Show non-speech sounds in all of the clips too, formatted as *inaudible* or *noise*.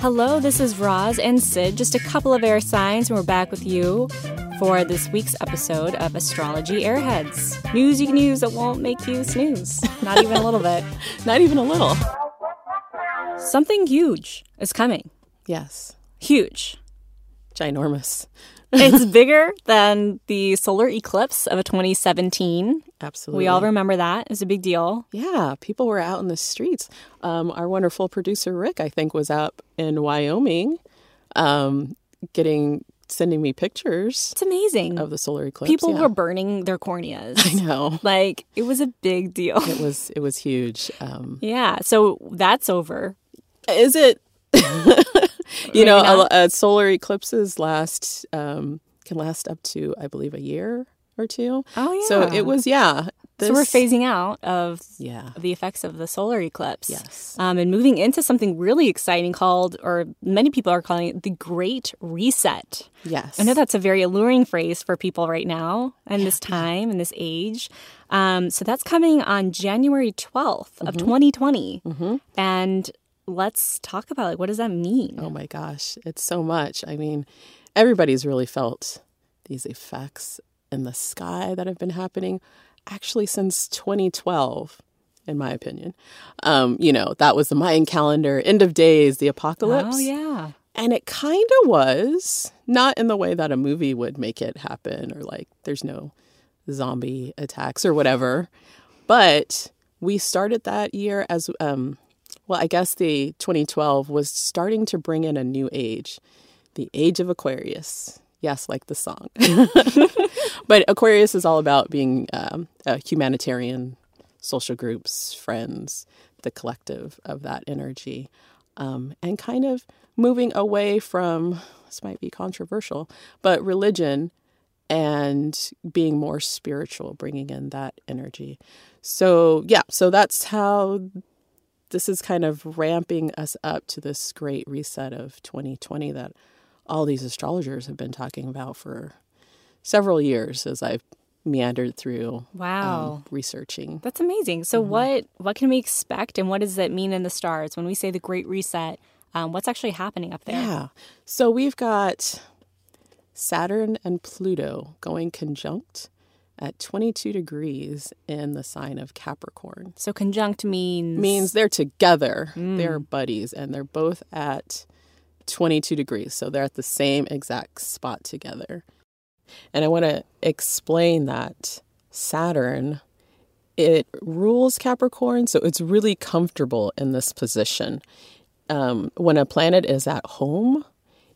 Hello, this is Roz and Sid, just a couple of air signs, and we're back with you for this week's episode of Astrology Airheads. News you can use that won't make you snooze. Not even a little bit. *laughs* Not even a little. Something huge is coming. Yes. Huge. Ginormous. *laughs* it's bigger than the solar eclipse of 2017. Absolutely. We all remember that. It was a big deal. Yeah, people were out in the streets. Um, our wonderful producer Rick, I think, was up in Wyoming, um, getting sending me pictures It's amazing. of the solar eclipse. People yeah. were burning their corneas. *laughs* I know. Like it was a big deal. It was it was huge. Um, *laughs* Yeah. So that's over. is it? You know, a, a solar eclipses last um, can last up to I believe a year or two. Oh yeah. So it was yeah. So we're phasing out of Yeah. the effects of the solar eclipse. Yes. Um, and moving into something really exciting called, or many people are calling it the Great Reset. Yes. I know that's a very alluring phrase for people right now and this *laughs* time and this age. Um, so that's coming on January 12th of 2020. And let's talk about like what does that mean? Oh my gosh, it's so much. I mean, everybody's really felt these effects in the sky that have been happening actually since 2012, in my opinion. Um, you know, that was the Mayan calendar, end of days, the apocalypse. Oh yeah. And it kind of was, not in the way that a movie would make it happen or like there's no zombie attacks or whatever. But we started that year as, um, well, I guess the 2012 was starting to bring in a new age, the age of Aquarius. Yes, like the song. *laughs* but Aquarius is all about being um, a humanitarian, social groups, friends, the collective of that energy, um, and kind of moving away from this might be controversial, but religion and being more spiritual, bringing in that energy. So, yeah, so that's how this is kind of ramping us up to this great reset of 2020 that all these astrologers have been talking about for several years as I've meandered through Wow. um, researching. That's amazing. So Mm-hmm. what what can we expect and what does that mean in the stars when we say the Great Reset? Um, what's actually happening up there? Yeah. So we've got Saturn and Pluto going conjunct at 22 degrees in the sign of Capricorn. So conjunct means Means they're together, they're buddies, and they're both at 22 degrees. So they're at the same exact spot together. And I want to explain that Saturn, it rules Capricorn, so it's really comfortable in this position. Um, when a planet is at home,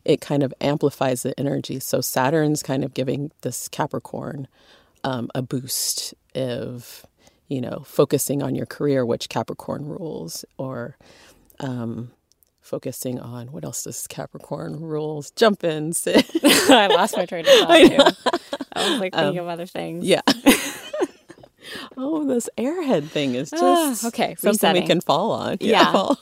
it kind of amplifies the energy. So Saturn's kind of giving this Capricorn um, a boost of, you know, focusing on your career, which Capricorn rules, or um, focusing on what else does Capricorn rules? Jump in, Sid. *laughs* I lost my train of thought *laughs* too. I was like thinking of other things. yeah. *laughs* oh, this airhead thing is just Ah, okay, something resetting. we can fall on. Yeah. fall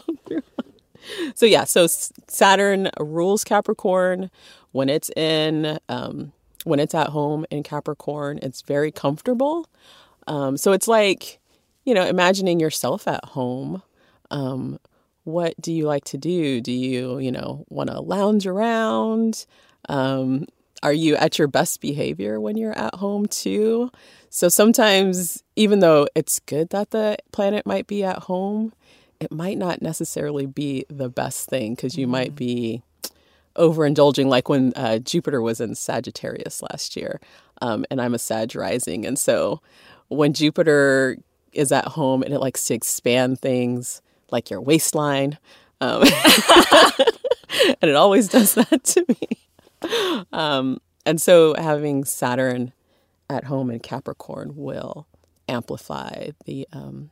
so yeah, so Saturn rules Capricorn when it's in um, when it's at home in Capricorn. It's very comfortable. Um, so it's like you know, imagining yourself at home. Um, what do you like to do? Do you, you know, want to lounge around? Um, are you at your best behavior when you're at home too? So sometimes, even though it's good that the planet might be at home, it might not necessarily be the best thing because you might be overindulging, like when uh, Jupiter was in Sagittarius last year. Um, and I'm a Sag rising. And so when Jupiter is at home and it likes to expand things like your waistline, um, *laughs* and it always does that to me. Um, and so having Saturn at home in Capricorn will amplify the um,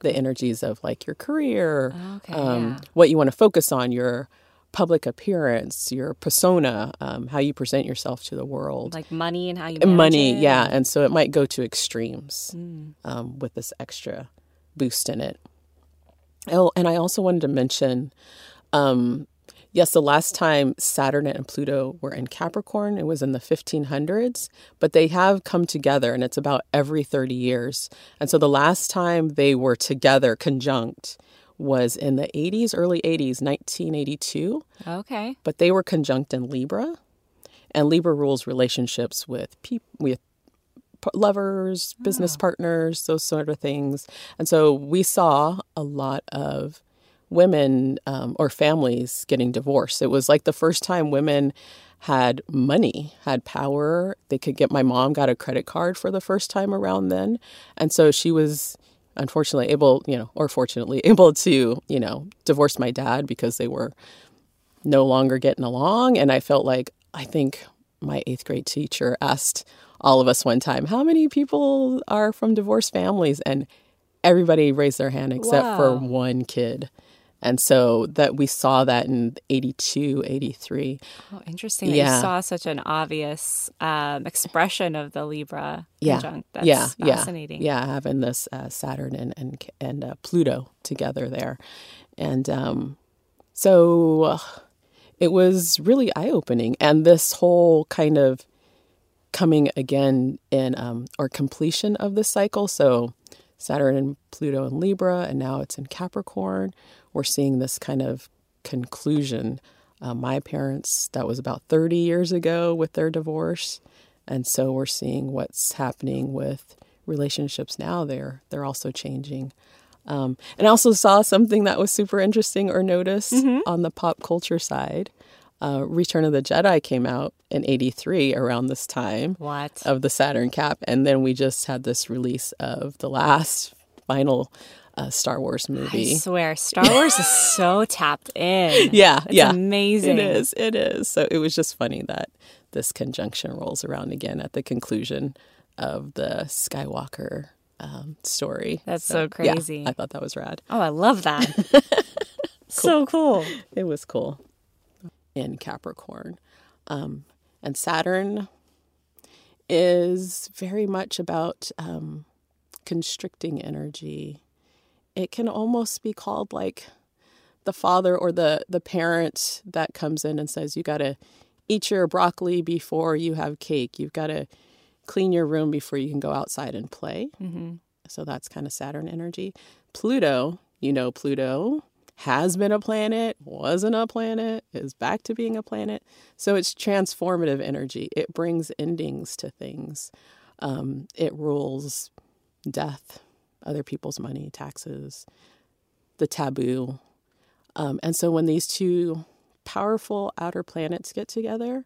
the energies of like your career, Okay, um, yeah. what you want to focus on, your public appearance, your persona, um, how you present yourself to the world, Like money and how you manage money. it. Yeah, and so it might go to extremes Mm. um, with this extra boost in it. Oh, and I also wanted to mention, um, yes, the last time Saturn and Pluto were in Capricorn, it was in the 1500s, but they have come together and it's about every 30 years. And so the last time they were together conjunct was in the 80s, early 80s, 1982. Okay. But they were conjunct in Libra, and Libra rules relationships with people with lovers, business oh. partners, those sort of things. And so we saw a lot of women um, or families getting divorced. It was like the first time women had money, had power. They could get my mom got a credit card for the first time around then. And so she was unfortunately able, you know, or fortunately *laughs* able to, you know, divorce my dad because they were no longer getting along. And I felt like I think my eighth grade teacher asked all of us one time, how many people are from divorced families? And everybody raised their hand except wow. for one kid. And so that we saw that in 82, 83. Oh, interesting. Yeah. you saw such an obvious um, expression of the Libra yeah. conjunct. That's yeah. fascinating. Yeah. yeah. Having this uh, Saturn and, and, and uh, Pluto together there. And um, so uh, it was really eye opening. And this whole kind of coming again in, um, or completion of the cycle. So Saturn and Pluto in Libra, and now it's in Capricorn we're seeing this kind of conclusion. Uh, my parents, that was about 30 years ago with their divorce. And so we're seeing what's happening with relationships now. They're, they're also changing. Um, and I also saw something that was super interesting or noticed mm-hmm. on the pop culture side. Uh, Return of the Jedi came out in 83 around this time what? of the Saturn cap. And then we just had this release of the last final a Star Wars movie. I swear, Star Wars is *laughs* so tapped in. Yeah, it's yeah, amazing. It is. It is. So it was just funny that this conjunction rolls around again at the conclusion of the Skywalker um, story. That's so, so crazy. Yeah, I thought that was rad. Oh, I love that. *laughs* cool. So cool. It was cool. In Capricorn, um, and Saturn is very much about um, constricting energy it can almost be called like the father or the the parent that comes in and says you got to eat your broccoli before you have cake. You've got to clean your room before you can go outside and play. Mm-hmm. So that's kind of Saturn energy. Pluto, you know, Pluto has been a planet, wasn't a planet, is back to being a planet. So it's transformative energy. It brings endings to things. Um, it rules death, other people's money, taxes, the taboo. Um, and so when these two powerful outer planets get together,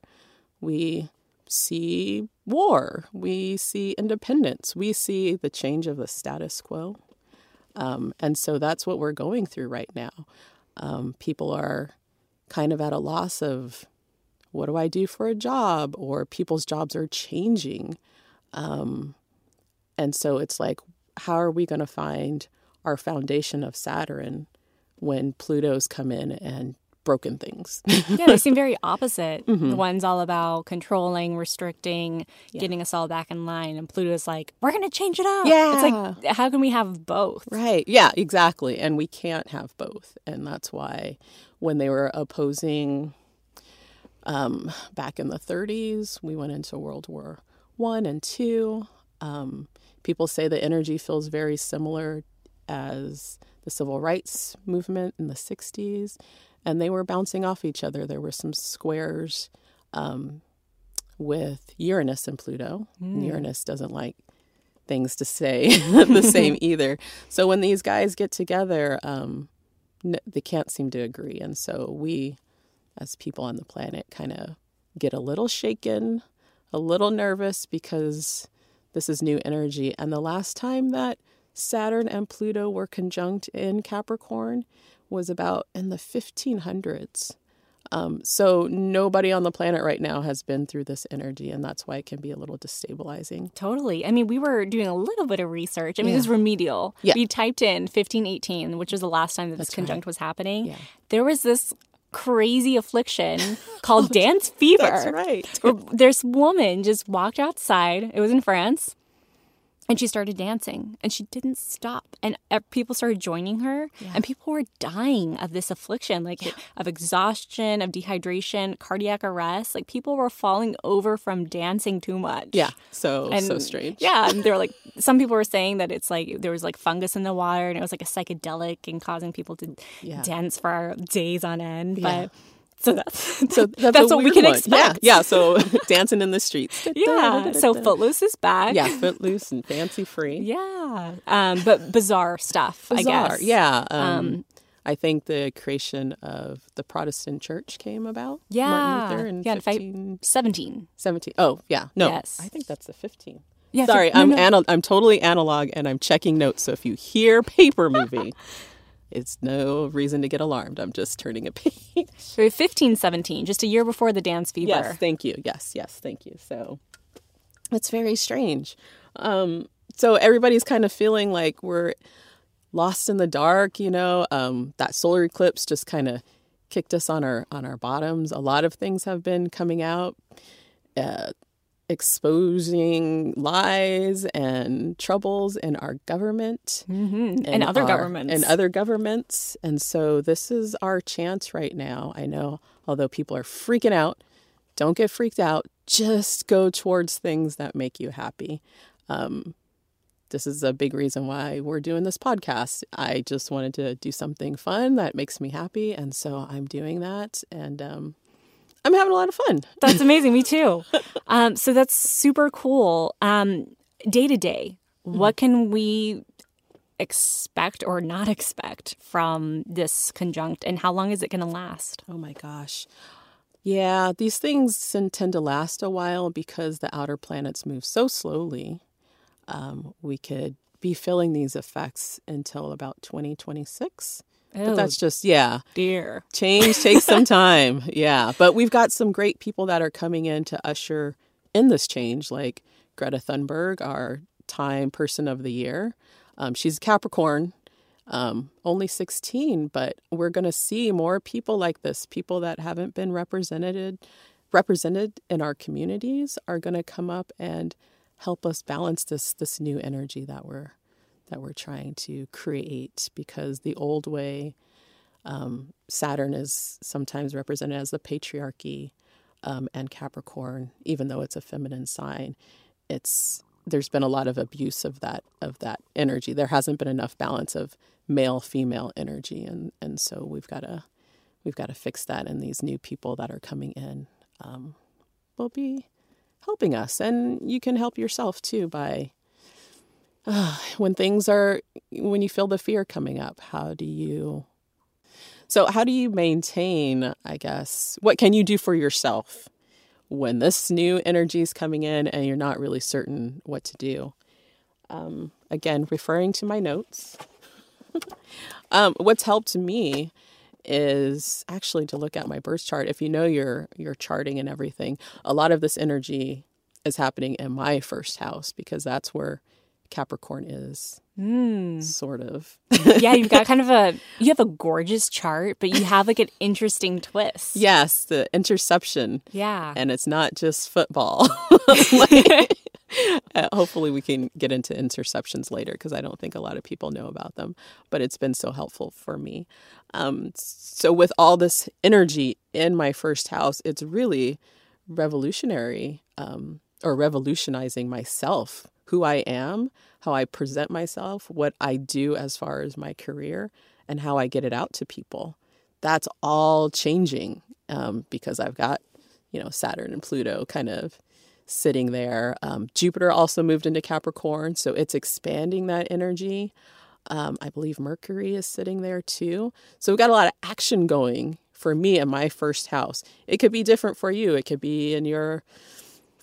we see war, we see independence, we see the change of the status quo. Um, and so that's what we're going through right now. Um, people are kind of at a loss of what do I do for a job, or people's jobs are changing. Um, and so it's like, how are we going to find our foundation of Saturn when Pluto's come in and broken things? *laughs* yeah, they seem very opposite. Mm-hmm. The one's all about controlling, restricting, yeah. getting us all back in line, and Pluto's like, we're going to change it up. Yeah, it's like, how can we have both? Right. Yeah, exactly. And we can't have both, and that's why when they were opposing. Um, back in the 30s, we went into World War One and Two. Um, People say the energy feels very similar as the civil rights movement in the 60s, and they were bouncing off each other. There were some squares um, with Uranus and Pluto. Mm. Uranus doesn't like things to say *laughs* the same *laughs* either. So when these guys get together, um, they can't seem to agree. And so we, as people on the planet, kind of get a little shaken, a little nervous because this is new energy. And the last time that Saturn and Pluto were conjunct in Capricorn was about in the 1500s. Um, so nobody on the planet right now has been through this energy, and that's why it can be a little destabilizing. Totally. I mean, we were doing a little bit of research. I mean, yeah. it was remedial. Yeah. We typed in 1518, which was the last time that this that's conjunct right. was happening. Yeah. There was this crazy affliction *laughs* called dance *laughs* fever. That's right. this woman just walked outside. It was in France. And she started dancing and she didn't stop and people started joining her and people were dying of this affliction like of exhaustion of dehydration cardiac arrest like people were falling over from dancing too much Yeah. So and so strange. yeah and they were like some people were saying that it's like there was like fungus in the water and it was like a psychedelic and causing people to Yeah. dance for days on end Yeah. but so that's So *laughs* that's, That's what we can one. expect. Yeah, yeah. So *laughs* dancing in the streets. *laughs* yeah so footloose is back yeah, footloose and fancy free. yeah um but bizarre stuff i guess Yeah. Um, I think the creation of the Protestant Church came about. Yeah. Martin Luther in Yeah, in fact- 15, 17 17. Oh, yeah. No, Yes. I think that's the 15. Yeah, Sorry, no, I'm no. Ana- I'm totally analog and I'm checking notes. So if you hear paper movie, it's no reason to get alarmed. I'm just turning a page. *laughs* So 15, 17, just a year before the dance fever. Yes, thank you. Yes, yes, thank you. So it's very strange. Um, so everybody's kind of feeling like we're lost in the dark. You know, um, that solar eclipse just kind of kicked us on our on our bottoms. A lot of things have been coming out. Uh, exposing lies and troubles in our government Mhm. And, other our- governments. and other governments. And so this is our chance right now i know although people are freaking out. Don't get freaked out. Just go towards things that make you happy. Um, this is a big reason why we're doing this podcast. I just wanted to do something fun that makes me happy and so i'm doing that. And um, i'm having a lot of fun That's *laughs* amazing. Me too. Um, so that's super cool. Um, day to day, what can we expect or not expect from this conjunct, and how long is it going to last? Oh my gosh. Yeah, these things tend to last a while because the outer planets move so slowly. Um, we could be feeling these effects until about 2026. But that's just, yeah, dear. change takes some *laughs* time. Yeah, but we've got some great people that are coming in to usher in this change, like Greta Thunberg, our Time Person of the Year. Um, she's Capricorn, um, only 16, but we're going to see more people like this. People that haven't been represented represented in our communities are going to come up and help us balance this this new energy that we're that we're trying to create because the old way um, Saturn is sometimes represented as the patriarchy um, and Capricorn, even though it's a feminine sign, it's there's been a lot of abuse of that of that energy. There hasn't been enough balance of male female energy, and and so we've got to we've got to fix that. And these new people that are coming in um, will be helping us, and you can help yourself too by *sighs* when things are when you feel the fear coming up. How do you so, how do you maintain, I guess, what can you do for yourself when this new energy is coming in and you're not really certain what to do? Um, again, referring to my notes, *laughs* um, what's helped me is actually to look at my birth chart. If you know your your charting and everything, a lot of this energy is happening in my first house because that's where Capricorn is, Mm. sort of. Yeah, you've got *laughs* kind of a you have a gorgeous chart, but you have like an interesting twist. yes, the interception. Yeah. and it's not just football. *laughs* Like, *laughs* uh, hopefully, we can get into interceptions later because I don't think a lot of people know about them. But it's been so helpful for me. Um, so, with all this energy in my first house, it's really revolutionary um, or revolutionizing myself, who I am, how I present myself, what I do as far as my career, and how I get it out to people. That's all changing um, because I've got you know, Saturn and Pluto kind of sitting there. Um, Jupiter also moved into Capricorn, so it's expanding that energy. Um, I believe Mercury is sitting there too. So we've got a lot of action going for me in my first house. It could be different for you. It could be in your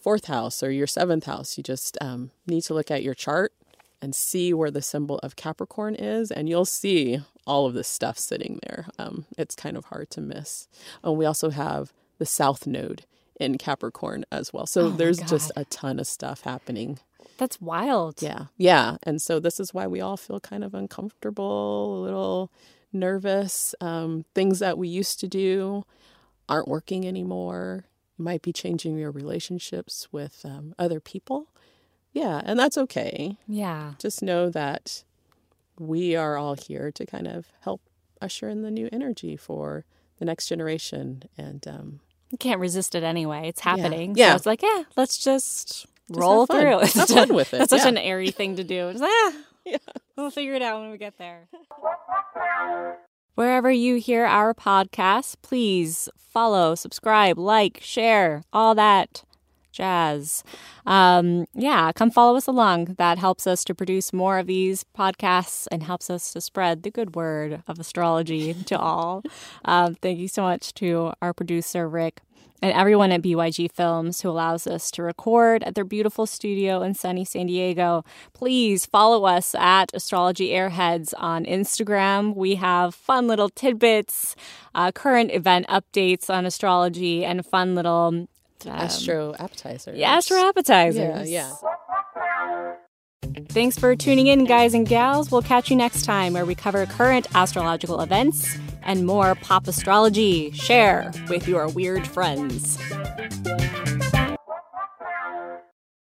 fourth house or your seventh house. You just um, need to look at your chart and see where the symbol of Capricorn is, and you'll see all of this stuff sitting there. Um, it's kind of hard to miss. And we also have the South Node in Capricorn as well. So Oh there's just a ton of stuff happening. That's wild. Yeah. Yeah. And so this is why we all feel kind of uncomfortable, a little nervous. Um, things that we used to do aren't working anymore. Might be changing your relationships with um, other people. Yeah, and that's okay. Yeah. Just know that we are all here to kind of help usher in the new energy for the next generation. And um, You can't resist it anyway. It's happening. Yeah. So it's like, yeah, let's just, roll have fun. through. Have *laughs* It's fun with it, That's such yeah. an airy thing to do. It's like, *laughs* ah, Yeah. we'll figure it out when we get there. Wherever you hear our podcast, please follow, subscribe, like, share, all that jazz. Um, yeah, come follow us along. That helps us to produce more of these podcasts and helps us to spread the good word of astrology *laughs* to all. Um, thank you so much to our producer, Rick. And everyone at BYG Films who allows us to record at their beautiful studio in sunny San Diego. Please follow us at Astrology Airheads on Instagram. We have fun little tidbits, uh, current event updates on astrology, and fun little um, Astro appetizers. yeah, astro appetizers. Yeah, yeah. Thanks for tuning in, guys and gals. We'll catch you next time where we cover current astrological events and more pop astrology. Share with your weird friends.